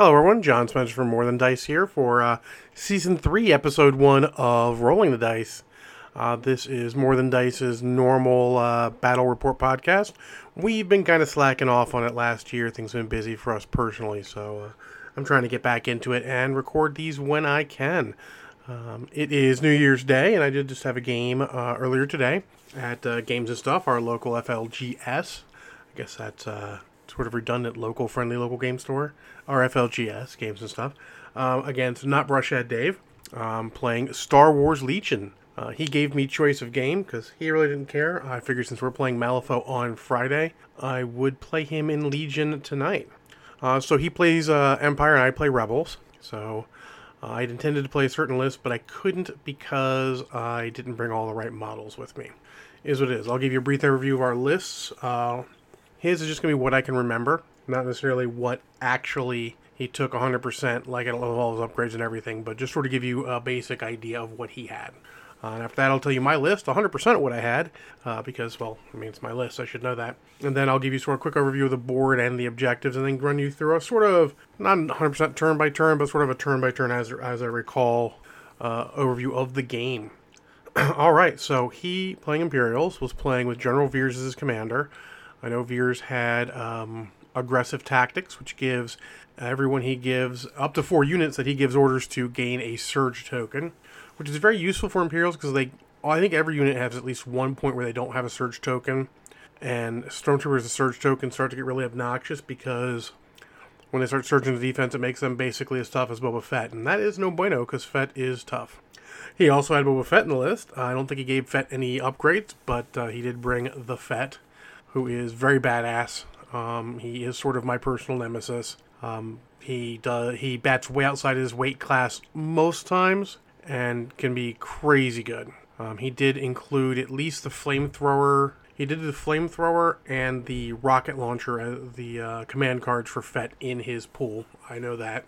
Hello, everyone. John Spencer from More Than Dice here for uh, Season 3, Episode 1 of Rolling the Dice. Uh, this is More Than Dice's normal uh, battle report podcast. We've been kind of slacking off on it last year. Things have been busy for us personally, so uh, I'm trying to get back into it and record these when I can. Um, it is New Year's Day, and I did just have a game uh, earlier today at uh, Games and Stuff, our local FLGS. I guess that's sort of redundant, local friendly local game store, RFLGS Games and Stuff. Um, against Not Brushhead Dave, um, playing Star Wars Legion. Uh, he gave me choice of game because he really didn't care. I figured since we're playing Malifaux on Friday, I would play him in Legion tonight. Uh, so he plays uh, Empire and I play Rebels. So uh, I'd intended to play a certain list, but I couldn't because I didn't bring all the right models with me. Is what it is. I'll give you a brief overview of our lists. His is just going to be what I can remember, not necessarily what actually he took 100%, like it all his upgrades and everything, but just sort of give you a basic idea of what he had. Uh, and after that, I'll tell you my list, 100% of what I had, uh, because, well, I mean, it's my list, so I should know that. And then I'll give you sort of a quick overview of the board and the objectives, and then run you through a sort of, not 100% turn by turn, but sort of a turn by turn, as, as I recall, uh, overview of the game. All right, so he, playing Imperials, was playing with General Veers as his commander. I know Veers had um, aggressive tactics, which gives everyone he gives up to four units that he gives orders to gain a surge token which is very useful for Imperials because they, I think every unit has at least one point where they don't have a surge token, and Stormtroopers, the surge token, start to get really obnoxious because when they start surging the defense, it makes them basically as tough as Boba Fett, and that is no bueno because Fett is tough. He also had Boba Fett in the list. I don't think he gave Fett any upgrades, but uh, he did bring the Fett, who is very badass. Um, he is sort of my personal nemesis. Um, he does he bats way outside his weight class most times, and can be crazy good. Um, he did include at least the flamethrower. He did the flamethrower and the rocket launcher, the uh, command cards for Fett in his pool. I know that.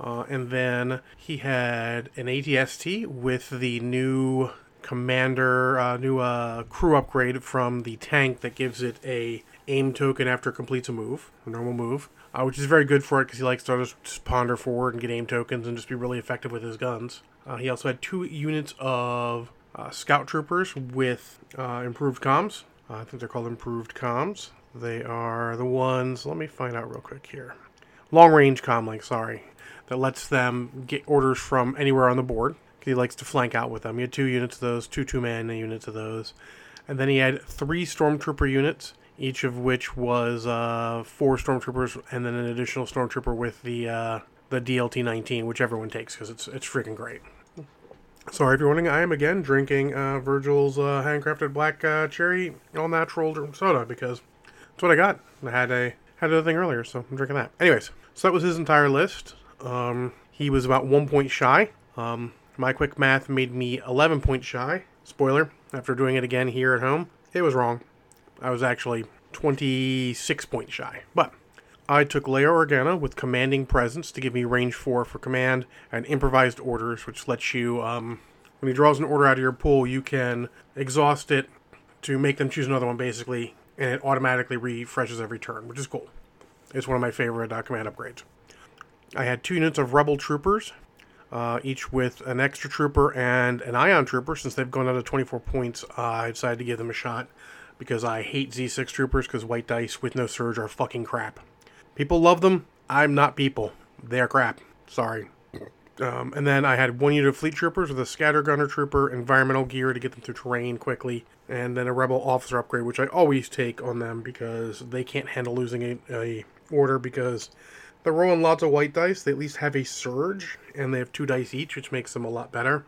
Uh, and then he had an ATST with the new commander, uh, new uh, crew upgrade from the tank that gives it a aim token after it completes a move, a normal move, uh, which is very good for it because he likes to just ponder forward and get aim tokens and just be really effective with his guns. Uh, he also had two units of uh, scout troopers with uh, improved comms. Uh, I think they're called improved comms. They are the ones, let me find out real quick here. Long range comlink, sorry, that lets them get orders from anywhere on the board. He likes to flank out with them. He had two units of those, two two man units of those. And then he had three stormtrooper units, each of which was uh, four stormtroopers and then an additional stormtrooper with the uh, the DLT 19, which everyone takes because it's it's freaking great. Sorry if you're wondering, I am again drinking uh, Virgil's uh, handcrafted black uh, cherry all natural soda because that's what I got. I had a had another thing earlier, so I'm drinking that. Anyways, so that was his entire list. Um, he was about one point shy. Um, my quick math made me 11 points shy. Spoiler: after doing it again here at home, it was wrong. I was actually 26 points shy, but I took Leia Organa with Commanding Presence to give me range 4 for command, and Improvised Orders, which lets you, um, when he draws an order out of your pool, you can exhaust it to make them choose another one, basically, and it automatically refreshes every turn, which is cool. It's one of my favorite uh, command upgrades. I had two units of Rebel Troopers, uh, each with an extra trooper and an ion trooper. Since they've gone out of 24 points, uh, I decided to give them a shot because I hate Z6 troopers because white dice with no surge are fucking crap. People love them. I'm not people. They're crap. Sorry. Um, and then I had one unit of fleet troopers with a scatter gunner trooper, environmental gear to get them through terrain quickly, and then a rebel officer upgrade, which I always take on them because they can't handle losing a, a order because they're rolling lots of white dice. They at least have a surge, and they have two dice each, which makes them a lot better.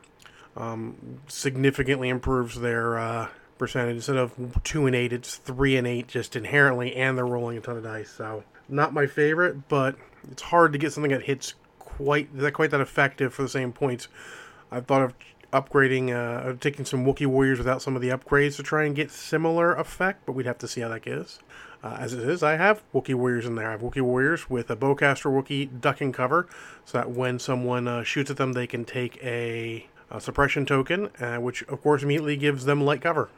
Um, significantly improves their uh, percentage. Instead of two and eight, it's three and eight just inherently, and they're rolling a ton of dice. So not my favorite, but it's hard to get something that hits quite that quite that effective for the same points. I've thought of upgrading, uh, taking some Wookiee warriors without some of the upgrades to try and get similar effect, but we'd have to see how that goes. Uh, as it is, I have Wookiee warriors in there. I have Wookiee warriors with a bowcaster Wookiee ducking cover, so that when someone uh, shoots at them, they can take a, a suppression token, uh, which of course immediately gives them light cover.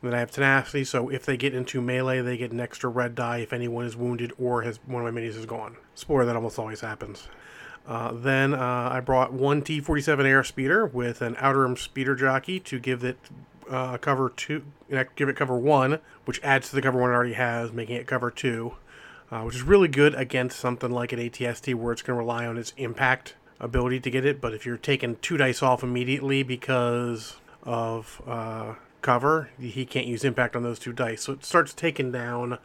And then I have tenacity, so if they get into melee, they get an extra red die if anyone is wounded or has one of my minis is gone. Spoiler, that almost always happens. Uh, then uh, I brought one T47 airspeeder with an outer rim speeder jockey to give it uh, cover two, give it cover one, which adds to the cover one it already has, making it cover two, uh, which is really good against something like an ATST where it's going to rely on its impact ability to get it. But if you're taking two dice off immediately because of uh, cover, he can't use impact on those two dice, so it starts taking down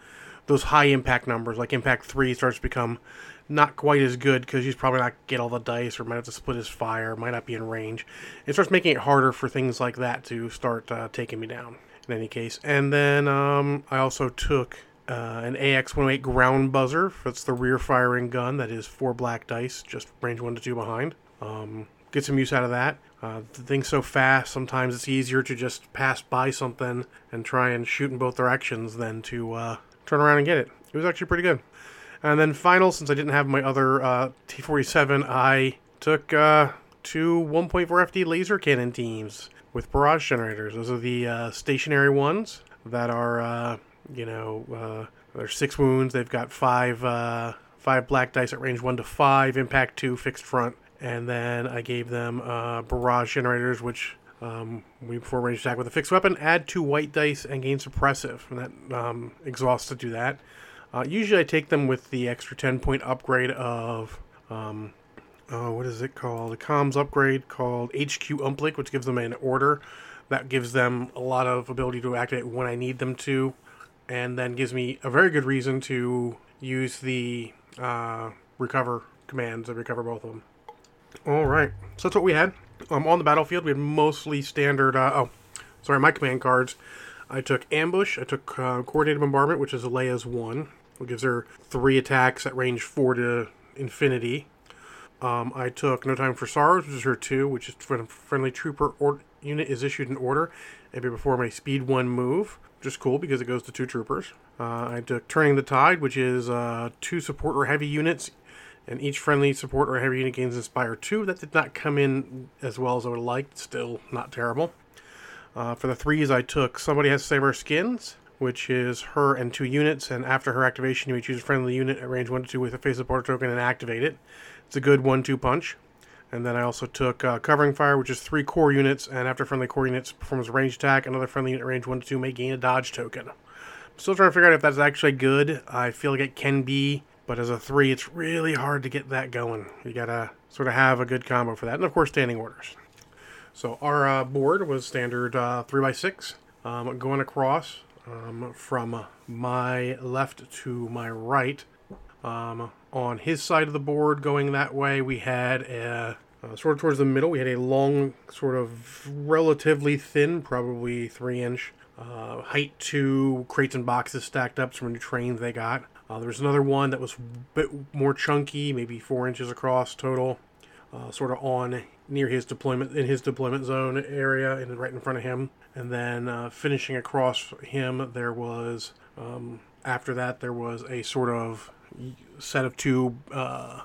those high impact numbers. Like impact three starts to become not quite as good because he's probably not get all the dice or might have to split his fire, might not be in range. It starts making it harder for things like that to start uh, taking me down. In any case, and then um, I also took uh, an AX-108 ground buzzer. That's the rear firing gun. That is four black dice, just range one to two behind. Um, get some use out of that. Uh, the thing's so fast, sometimes it's easier to just pass by something and try and shoot in both directions than to uh, turn around and get it. It was actually pretty good. And then final, since I didn't have my other uh, T47, I took uh, two 1.4 FD laser cannon teams with barrage generators. Those are the uh, stationary ones that are, uh, you know, uh, there's six wounds. They've got five five black dice at range one to five, impact two, fixed front, and then I gave them barrage generators, which um, we before range attack with a fixed weapon, add two white dice and gain suppressive, and that um, exhausts to do that. Uh, usually I take them with the extra 10 point upgrade of, um, oh, what is it called? A comms upgrade called HQ Uplink, which gives them an order. That gives them a lot of ability to activate when I need them to, and then gives me a very good reason to use the uh, recover commands and recover both of them. All right, so that's what we had. Um, on the battlefield, we had mostly standard. Uh, oh, sorry, my command cards. I took ambush. I took uh, coordinated bombardment, which is Leia's one. It gives her three attacks at range four to infinity. Um, I took No Time for Sorrows, which is her two, which is when a friendly trooper or unit is issued an order, maybe before my speed one move, which is cool because it goes to two troopers. Uh, I took Turning the Tide, which is uh, two support or heavy units, and each friendly support or heavy unit gains Inspire two. That did not come in as well as I would have liked. Still not terrible. Uh, for the threes, I took Somebody Has to Save Our Skins, which is her and two units, and after her activation, you may choose a friendly unit at range 1 to 2 with a face support token and activate it. It's a good 1 2 punch. And then I also took uh, Covering Fire, which is three core units, and after friendly core units performs a range attack, another friendly unit range 1 to 2 may gain a dodge token. I'm still trying to figure out if that's actually good. I feel like it can be, but as a 3, it's really hard to get that going. You gotta sort of have a good combo for that. And of course, standing orders. So our uh, board was standard uh, 3x6. Um, going across, um, from my left to my right. Um, on his side of the board, going that way, we had a uh, sort of towards the middle. We had a long, sort of relatively thin, probably three inch uh, height to crates and boxes stacked up. Some new trains they got. Uh, there was another one that was a bit more chunky, maybe four inches across total, uh, sort of on near his deployment in his deployment zone area and right in front of him. And then uh, finishing across him, there was um, after that there was a sort of set of two uh,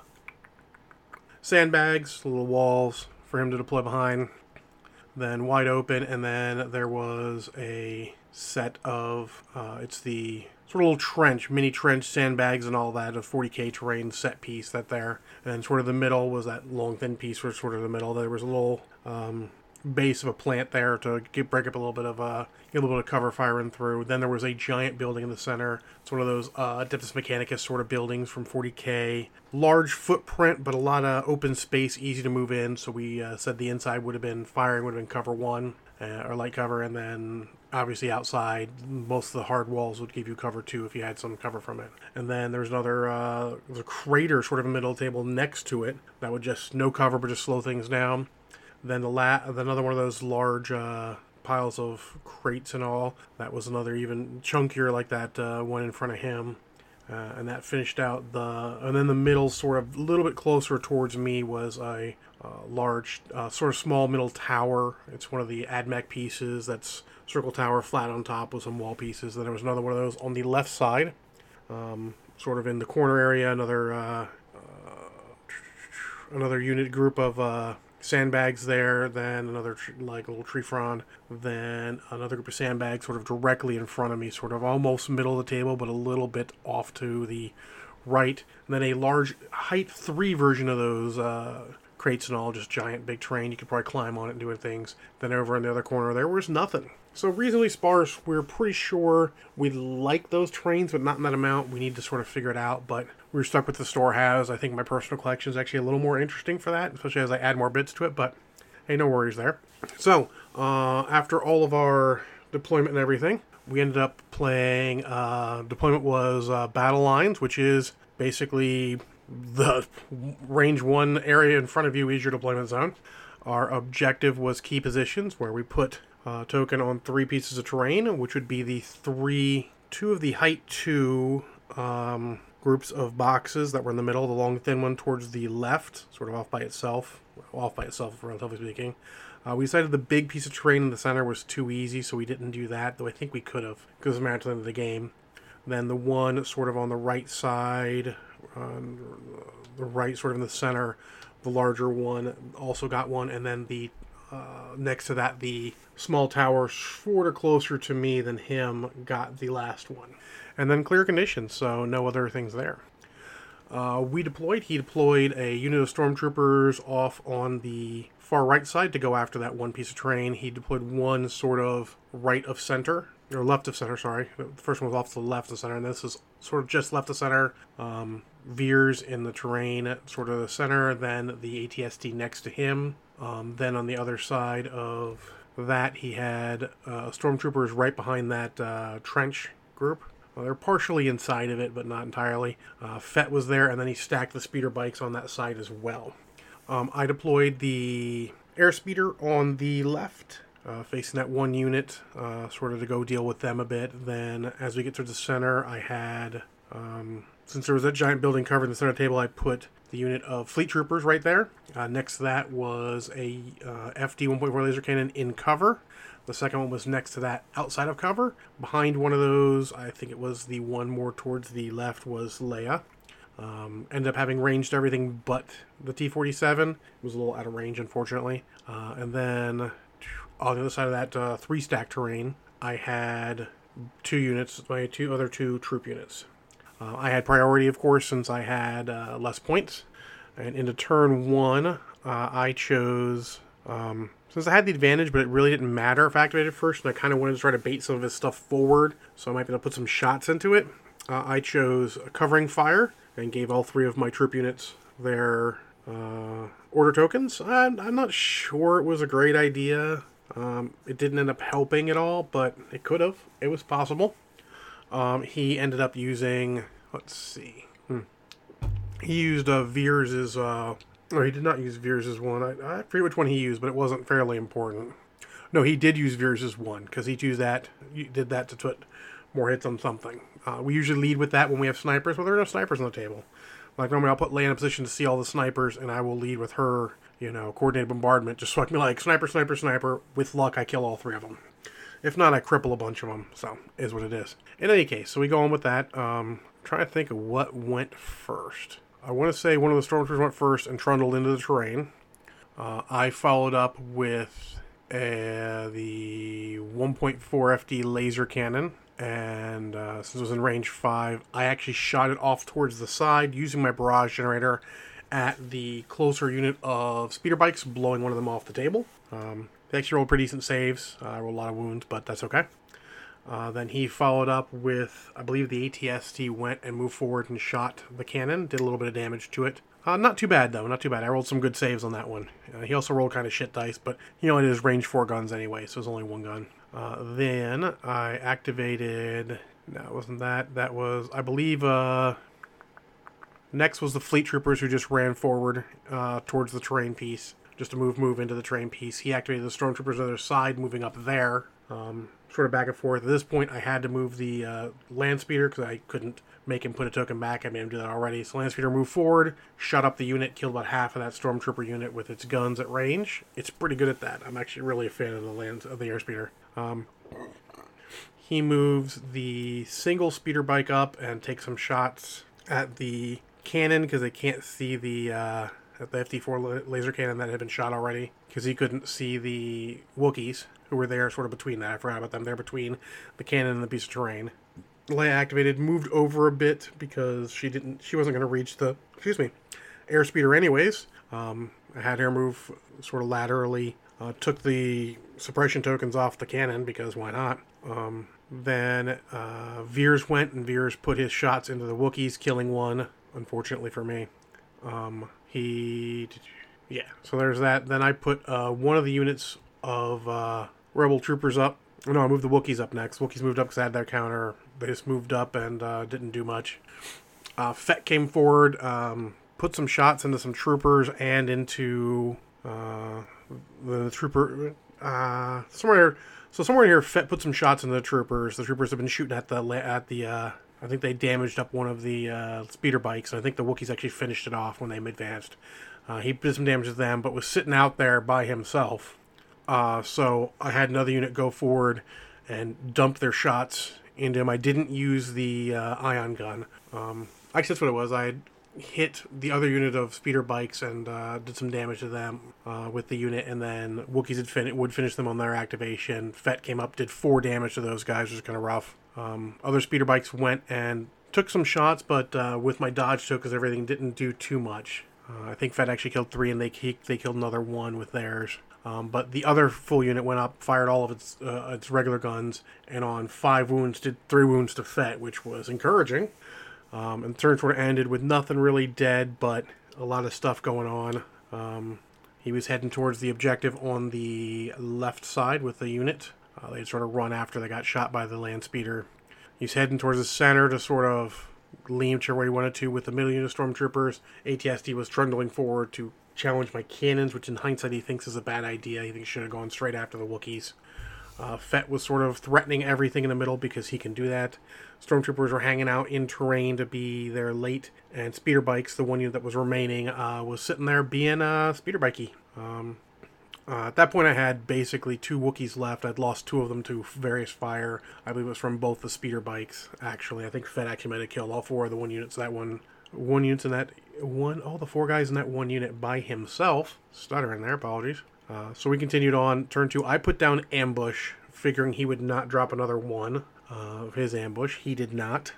sandbags, little walls for him to deploy behind. Then wide open, and then there was a set of uh, it's the sort of little trench, mini trench, sandbags, and all that, a 40k terrain set piece that there. And sort of the middle was that long thin piece was sort of the middle. There was a little um, base of a plant there to get, break up a little bit of uh, a little bit of cover firing through. Then there was a giant building in the center. It's one of those uh, Adeptus Mechanicus sort of buildings from 40k. Large footprint, but a lot of open space, easy to move in. So we uh, said the inside would have been firing would have been cover one uh, or light cover, and then obviously outside most of the hard walls would give you cover two if you had some cover from it and then there's another uh, there's a crater sort of middle table next to it that would just no cover but just slow things down then the la- another one of those large uh, piles of crates and all that was another even chunkier like that uh, one in front of him uh, and that finished out the and then the middle sort of a little bit closer towards me was a uh, large uh, sort of small middle tower it's one of the admech pieces that's circle tower flat on top with some wall pieces. Then there was another one of those on the left side, um, sort of in the corner area. Another uh, uh, another unit group of uh, sandbags there, then another tr- like a little tree frond, then another group of sandbags sort of directly in front of me, sort of almost middle of the table, but a little bit off to the right. And then a large height three version of those uh, crates and all, just giant big terrain. You could probably climb on it and doing things. Then over in the other corner there was nothing. So reasonably sparse. We're pretty sure we like those trains, but not in that amount. We need to sort of figure it out. But we're stuck with the store has. I think my personal collection is actually a little more interesting for that, especially as I add more bits to it. But hey, no worries there. So uh, after all of our deployment and everything, we ended up playing. Uh, deployment was uh, Battle Lines, which is basically the range one area in front of you is your deployment zone. Our objective was key positions, where we put uh, token on three pieces of terrain, which would be the three, two of the height two um, groups of boxes that were in the middle, the long thin one towards the left, sort of off by itself, off by itself, relatively speaking. Uh, we decided the big piece of terrain in the center was too easy, so we didn't do that, though I think we could have, because it mattered to the end of the game. Then the one sort of on the right side, on the right, sort of in the center, the larger one also got one, and then the uh, next to that, the small tower, sort of closer to me than him, got the last one. And then clear conditions, so no other things there. Uh, we deployed. He deployed a unit of stormtroopers off on the far right side to go after that one piece of terrain. He deployed one sort of right of center, or left of center, sorry. The first one was off to the left of center, and this is sort of just left of center. Um, veers in the terrain, sort of the center, then the ATST next to him. Um, then on the other side of that, he had uh, stormtroopers right behind that uh, trench group. Well, they're partially inside of it, but not entirely. Uh, Fett was there, and then he stacked the speeder bikes on that side as well. Um, I deployed the airspeeder on the left, uh, facing that one unit, uh, sort of to go deal with them a bit. Then, as we get to the center, I had, um, since there was a giant building covered in the center table, I put the unit of fleet troopers right there. Uh, next to that was a uh, FD 1.4 laser cannon in cover. The second one was next to that outside of cover. Behind one of those, I think it was the one more towards the left, was Leia. Um, ended up having ranged everything but the T 47. It was a little out of range, unfortunately. Uh, and then on the other side of that uh, three stack terrain, I had two units, my two other two troop units. Uh, I had priority, of course, since I had uh, less points. And into turn one, uh, I chose um, since I had the advantage, but it really didn't matter if I activated first, and I kind of wanted to try to bait some of his stuff forward, so I might be able to put some shots into it. Uh, I chose covering fire and gave all three of my troop units their uh, order tokens. I'm, I'm, not sure it was a great idea. Um, it didn't end up helping at all, but it could have. It was possible. Um, he ended up using, let's see, hmm. he used uh, Veers's uh, no, he did not use Veers' one. I, I forget which one he used, but it wasn't fairly important. No, he did use Veers' one because he used that. Did that to put more hits on something. Uh, we usually lead with that when we have snipers. Well, there are no snipers on the table. Like normally, I'll put Leia in a position to see all the snipers, and I will lead with her. You know, coordinated bombardment, just so I like sniper, sniper, sniper. With luck, I kill all three of them. If not, I cripple a bunch of them. So is what it is. In any case, so we go on with that. Um, trying to think of what went first. I want to say one of the stormtroopers went first and trundled into the terrain. Uh, I followed up with uh, the 1.4 FD laser cannon, and uh, since it was in range 5, I actually shot it off towards the side using my barrage generator at the closer unit of speeder bikes, blowing one of them off the table. Um, they actually rolled pretty decent saves. I rolled a lot of wounds, but that's okay. Uh, then he followed up with, I believe the ATST went and moved forward and shot the cannon, did a little bit of damage to it. Uh, not too bad though, not too bad. I rolled some good saves on that one. Uh, he also rolled kind of shit dice, but he only did his range four guns anyway, so it was only one gun. Uh, then I activated. No, it wasn't that. That was, I believe. Uh, next was the fleet troopers who just ran forward uh, towards the terrain piece, just to move move into the terrain piece. He activated the stormtroopers on their side, moving up there. Um, sort of back and forth. At this point, I had to move the uh, land speeder because I couldn't make him put a token back. I made him do that already. So land speeder moved forward, shut up the unit, killed about half of that stormtrooper unit with its guns at range. It's pretty good at that. I'm actually really a fan of the land of the airspeeder. Um, he moves the single speeder bike up and takes some shots at the cannon because they can't see the uh, the FD4 laser cannon that had been shot already because he couldn't see the Wookiees who were there sort of between that. I forgot about them. They're between the cannon and the piece of terrain. Leia activated, moved over a bit because she didn't, she wasn't going to reach the, excuse me, airspeeder anyways. Um, I had her move sort of laterally, uh, took the suppression tokens off the cannon because why not? Um, then uh, Veers went and Veers put his shots into the Wookiees, killing one, unfortunately for me. Um, he, yeah, so there's that. Then I put uh, one of the units of uh, Rebel troopers up. No, I moved the Wookiees up next. Wookiees moved up because I had their counter. They just moved up and uh, didn't do much. Uh, Fett came forward, um, put some shots into some troopers and into uh, the trooper. Uh, somewhere, so somewhere here, Fett put some shots into the troopers. The troopers have been shooting at the at the. I think they damaged up one of the uh, speeder bikes, I think the Wookiees actually finished it off when they advanced. Uh, he did some damage to them, but was sitting out there by himself. Uh, so I had another unit go forward and dump their shots into him. I didn't use the uh, ion gun. Um, actually, that's what it was. I hit the other unit of speeder bikes and uh, did some damage to them uh, with the unit, and then Wookiees had fin- would finish them on their activation. Fett came up, did four damage to those guys, which was kind of rough. Um, other speeder bikes went and took some shots, but uh, with my dodge tokens, everything didn't do too much. Uh, I think Fett actually killed three, and they they killed another one with theirs. Um, but the other full unit went up, fired all of its uh, its regular guns, and on five wounds did three wounds to Fett, which was encouraging. Um, and the turn sort of ended with nothing really dead, but a lot of stuff going on. Um, he was heading towards the objective on the left side with the unit. Uh, they'd sort of run after they got shot by the land speeder. He's heading towards the center to sort of lean to where he wanted to with the middle unit stormtroopers. ATST was trundling forward to challenge my cannons, which in hindsight he thinks is a bad idea. He thinks he should have gone straight after the Wookiees. Uh, Fett was sort of threatening everything in the middle because he can do that. Stormtroopers were hanging out in terrain to be there late, and speeder bikes, the one unit that was remaining, uh, was sitting there being uh, speeder bikey. Um, uh, at that point, I had basically two Wookiees left. I'd lost two of them to various fire. I believe it was from both the speeder bikes. Actually, I think Fett actually might have killed all four of the one units. That one, one units in that one, all the four guys in that one unit by himself. Stuttering there, apologies. Uh, so we continued on. Turn two, I put down ambush, figuring he would not drop another one uh, of his ambush. He did not.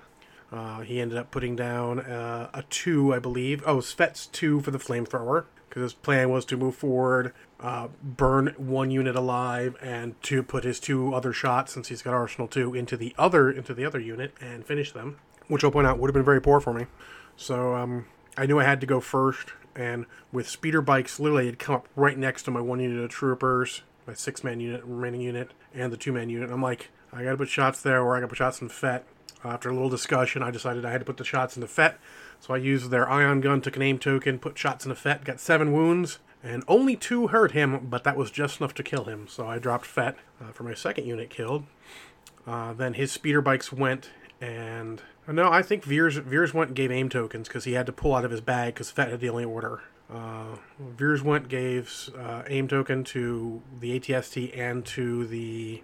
Uh, he ended up putting down uh, a two, I believe. Oh, Fett's two for the flamethrower because his plan was to move forward, uh, burn one unit alive, and to put his two other shots, since he's got Arsenal two, into the other into the other unit and finish them. Which I'll point out would have been very poor for me. So um, I knew I had to go first, and with speeder bikes, literally, had come up right next to my one unit of troopers, my six man unit, remaining unit, and the two man unit. I'm like, I gotta put shots there, or I gotta put shots in Fett. After a little discussion, I decided I had to put the shots into Fett, so I used their ion gun, took an aim token, put shots into Fett, got seven wounds, and only two hurt him, but that was just enough to kill him. So I dropped Fett uh, for my second unit killed. Uh, then his speeder bikes went, and no, I think Veers Veers went and gave aim tokens because he had to pull out of his bag because Fett had the only order. Uh, Veers went gave uh, aim token to the ATST and to the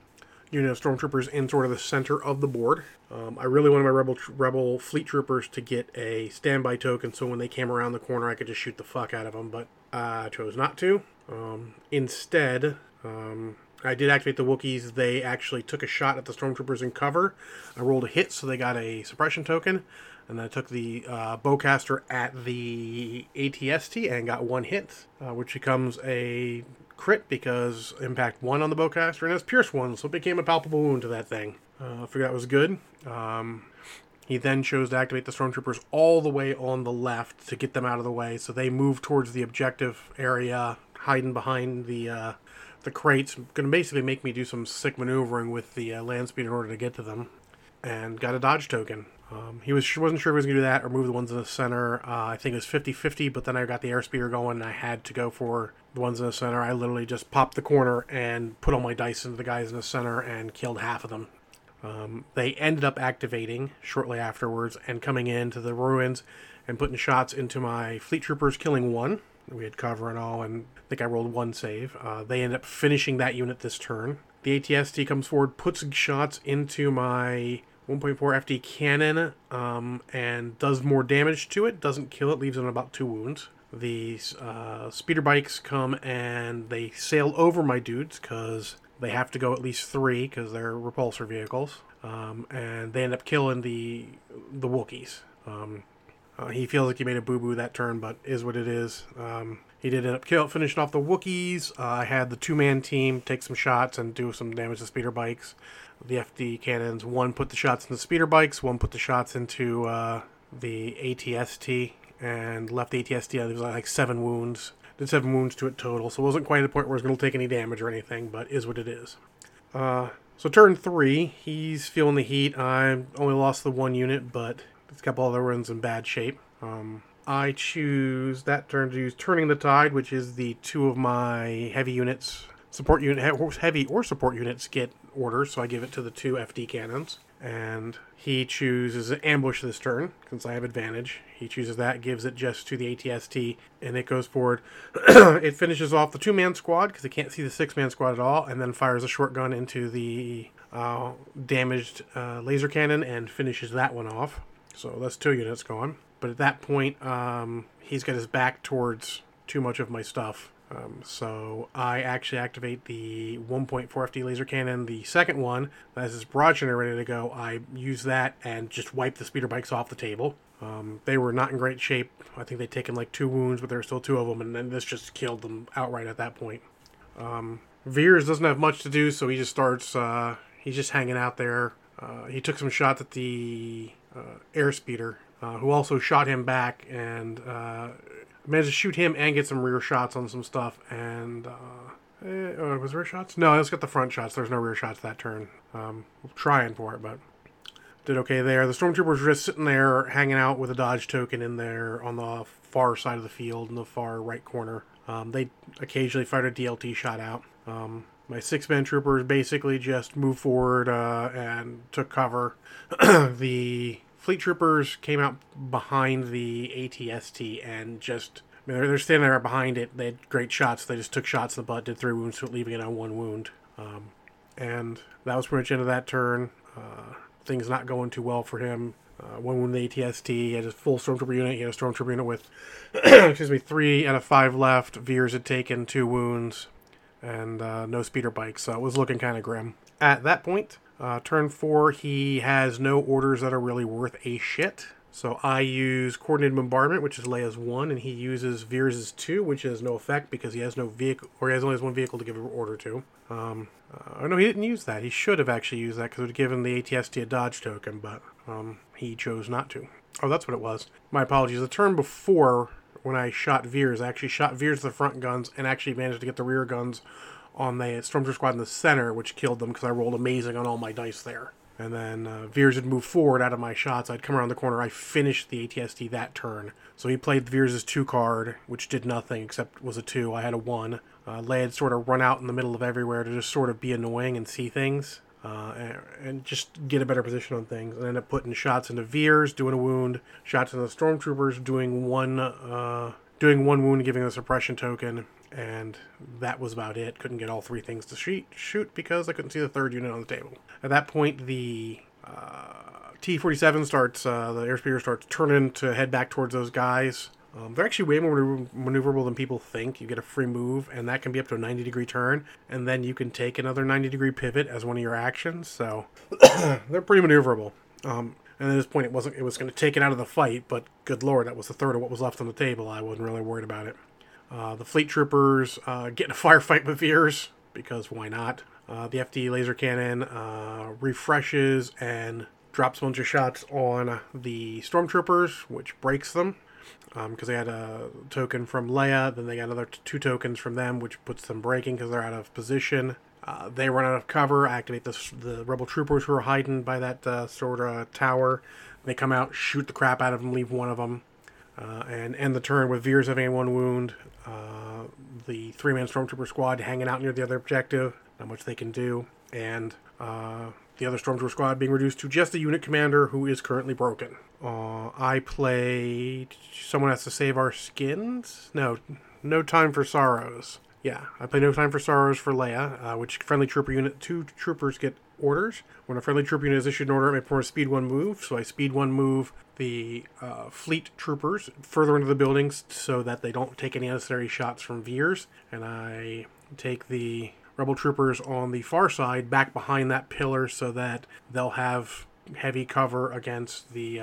unit of stormtroopers in sort of the center of the board. Um, I really wanted my rebel rebel fleet troopers to get a standby token, so when they came around the corner, I could just shoot the fuck out of them. But I chose not to. Um, instead, um, I did activate the Wookiees. They actually took a shot at the stormtroopers in cover. I rolled a hit, so they got a suppression token. And then I took the uh, bowcaster at the ATST and got one hit, uh, which becomes a crit because impact one on the bowcaster and it's pierce one, so it became a palpable wound to that thing. Uh, I figured that was good. Um, he then chose to activate the stormtroopers all the way on the left to get them out of the way, so they moved towards the objective area, hiding behind the uh, the crates. Going to basically make me do some sick maneuvering with the uh, land speed in order to get to them, and got a dodge token. Um, he was wasn't sure if he was going to do that or move the ones in the center. Uh, I think it was 50-50, but then I got the airspeeder going, and I had to go for the ones in the center. I literally just popped the corner and put all my dice into the guys in the center and killed half of them. Um, they ended up activating shortly afterwards and coming into the ruins and putting shots into my fleet troopers, killing one. We had cover and all, and think I rolled one save. Uh, they end up finishing that unit this turn. The ATST comes forward, puts shots into my 1.4 FD cannon um, and does more damage to it. Doesn't kill it, leaves it on about two wounds. These uh, speeder bikes come and they sail over my dudes because they have to go at least three because they're repulsor vehicles. Um, and they end up killing the the Wookiees. Um, uh, he feels like he made a boo boo that turn, but is what it is. Um, he did end up kill, finishing off the Wookiees. Uh, I had the two man team take some shots and do some damage to speeder bikes. The FD cannons, one put the shots in the speeder bikes, one put the shots into uh, the ATST, and left the ATST. There was like seven wounds. Did seven wounds to it total, so it wasn't quite at the point where it was going to take any damage or anything, but is what it is. Uh, so turn three, he's feeling the heat. I only lost the one unit, but a couple other ones in bad shape. Um, I choose that turn to use Turning the Tide, which is the two of my heavy units, support unit, heavy or support units get orders, so I give it to the two FD cannons. And he chooses ambush this turn, since I have advantage. He chooses that, gives it just to the ATST, and it goes forward. it finishes off the two man squad, because it can't see the six man squad at all, and then fires a short gun into the uh, damaged uh, laser cannon and finishes that one off. So that's two units gone. But at that point, um, he's got his back towards too much of my stuff. Um, so I actually activate the 1.4 FD laser cannon, the second one, has his generator ready to go. I use that and just wipe the speeder bikes off the table. Um, they were not in great shape. I think they'd taken like two wounds, but there were still two of them, and then this just killed them outright at that point. Um, Veers doesn't have much to do, so he just starts. Uh, he's just hanging out there. Uh, he took some shots at the uh, airspeeder, uh, who also shot him back and uh, managed to shoot him and get some rear shots on some stuff. And uh, eh, oh, was rear shots? No, let's got the front shots. There's no rear shots that turn. Um, trying for it, but did okay there. The stormtroopers were just sitting there, hanging out with a dodge token in there on the far side of the field in the far right corner. Um, they occasionally fired a DLT shot out. Um, my six man troopers basically just moved forward uh, and took cover. the fleet troopers came out behind the ATST and just. I mean, they're, they're standing there behind it. They had great shots. They just took shots in the butt, did three wounds leaving it on one wound. Um, and that was pretty much into that turn. Uh, things not going too well for him. Uh, one wound the ATST. He had a full stormtrooper unit. He had a stormtrooper unit with, excuse me, three out of five left. Veers had taken two wounds and uh, no speeder bikes, so it was looking kind of grim. At that point, uh, turn four, he has no orders that are really worth a shit. So I use coordinated bombardment, which is Leia's one, and he uses Veers' two, which has no effect because he has no vehicle, or he has only has one vehicle to give an order to. Um, uh, oh no, he didn't use that. He should have actually used that because it would have given the ATST a dodge token, but um, he chose not to. Oh, that's what it was. My apologies. The turn before, when I shot Veers. I actually shot Veers the front guns and actually managed to get the rear guns on the Stormtrooper squad in the center, which killed them because I rolled amazing on all my dice there. And then uh, Veers had moved forward out of my shots. I'd come around the corner. I finished the ATST that turn. So he played Veers' two card, which did nothing except was a two. I had a one. Uh, Leia had sort of run out in the middle of everywhere to just sort of be annoying and see things uh, and, and, just get a better position on things. And end up putting shots into Veers, doing a wound, shots into the stormtroopers, doing one, uh, doing one wound, giving a suppression token, and that was about it. Couldn't get all three things to shoot, shoot because I couldn't see the third unit on the table. At that point, the uh, T-47 starts, uh, the airspeeder starts turning to head back towards those guys. Um, they're actually way more maneuverable than people think. You get a free move, and that can be up to a 90 degree turn, and then you can take another 90 degree pivot as one of your actions. So they're pretty maneuverable. Um, and at this point, it wasn't. It was going to take it out of the fight, but good lord, that was a third of what was left on the table. I wasn't really worried about it. Uh, the fleet troopers uh, get in a firefight with Veers because why not? Uh, the FD laser cannon uh, refreshes and drops a bunch of shots on the stormtroopers, which breaks them because um, they had a token from Leia. Then they got another t- two tokens from them, which puts them breaking because they're out of position. Uh, they run out of cover, activate the, the rebel troopers who are hiding by that uh, sort of tower. They come out, shoot the crap out of them, leave one of them, uh, and end the turn with Veers having one wound. Uh, the three man stormtrooper squad hanging out near the other objective, not much they can do, and uh, the other stormtrooper squad being reduced to just a unit commander who is currently broken. Uh, I play. Someone has to save our skins. No, no time for sorrows. Yeah, I play No Time for Sorrows for Leia, uh, which friendly trooper unit. Two troopers get orders. When a friendly troop unit is issued an order, it may perform a speed one move. So I speed one move the uh, fleet troopers further into the buildings so that they don't take any unnecessary shots from Veers. And I take the rebel troopers on the far side back behind that pillar so that they'll have heavy cover against the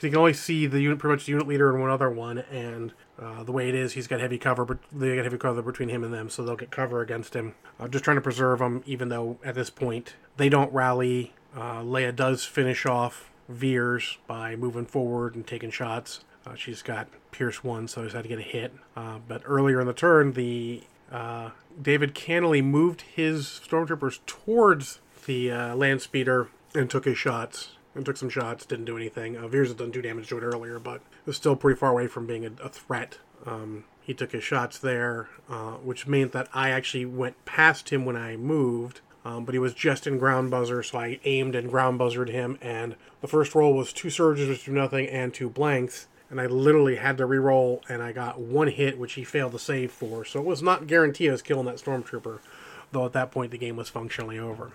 because uh, you can only see the unit pretty much the unit leader and one other one and uh, the way it is he's got heavy cover but they got heavy cover between him and them so they'll get cover against him. Uh, just trying to preserve them even though at this point they don't rally. Uh, leia does finish off veers by moving forward and taking shots. Uh, she's got pierce one so she's had to get a hit. Uh, but earlier in the turn the david Cannily moved his stormtroopers towards the land speeder and took his shots and took some shots. Didn't do anything. Uh, Veers had done two damage to it earlier, but it was still pretty far away from being a, a threat. Um, he took his shots there, uh, which meant that I actually went past him when I moved. Um, but he was just in ground buzzer, so I aimed and ground buzzered him. And the first roll was two surges, which do nothing, and two blanks. And I literally had to re-roll, and I got one hit, which he failed to save for. So it was not guaranteed I was killing that stormtrooper, though at that point the game was functionally over.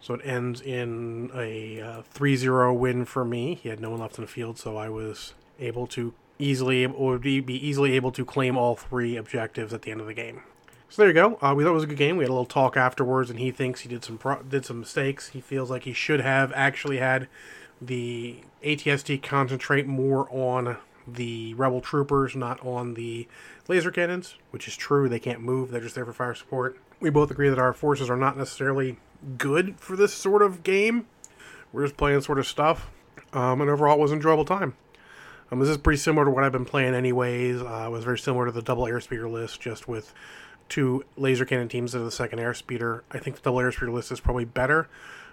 So it ends in a uh, 3-0 win for me. He had no one left in the field, so I was able to easily would be, easily able to claim all three objectives at the end of the game. So there you go. Uh, we thought it was a good game. We had a little talk afterwards, and he thinks he did some pro- did some mistakes. He feels like he should have actually had the ATST concentrate more on the rebel troopers, not on the laser cannons, which is true. They can't move; they're just there for fire support. We both agree that our forces are not necessarily good for this sort of game. We're just playing sort of stuff. Um, and overall, it was an enjoyable time. Um, this is pretty similar to what I've been playing, anyways. Uh, it was very similar to the double airspeeder list, just with two laser cannon teams of the second airspeeder. I think the double airspeeder list is probably better,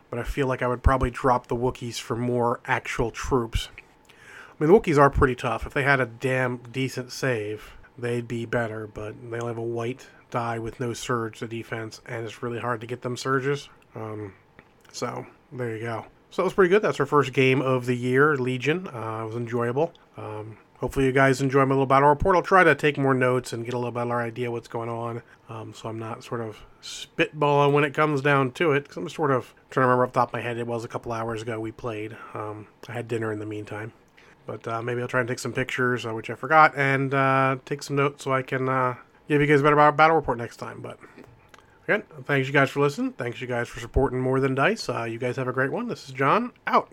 but I feel like I would probably drop the Wookiees for more actual troops. I mean, the Wookiees are pretty tough. If they had a damn decent save, they'd be better, but they only have a white die with no surge to defense, and it's really hard to get them surges. Um, so there you go. So that was pretty good. That's our first game of the year, Legion. Uh, it was enjoyable. Um, hopefully you guys enjoy my little battle report. I'll try to take more notes and get a little better idea what's going on, um, so I'm not sort of spitballing when it comes down to it. Because I'm sort of trying to remember off the top of my head. It was a couple hours ago we played. Um, I had dinner in the meantime. But uh, maybe I'll try and take some pictures, uh, which I forgot, and uh, take some notes so I can uh, give you guys a better battle report next time. But again, thanks you guys for listening. Thanks you guys for supporting More Than Dice. Uh, you guys have a great one. This is John out.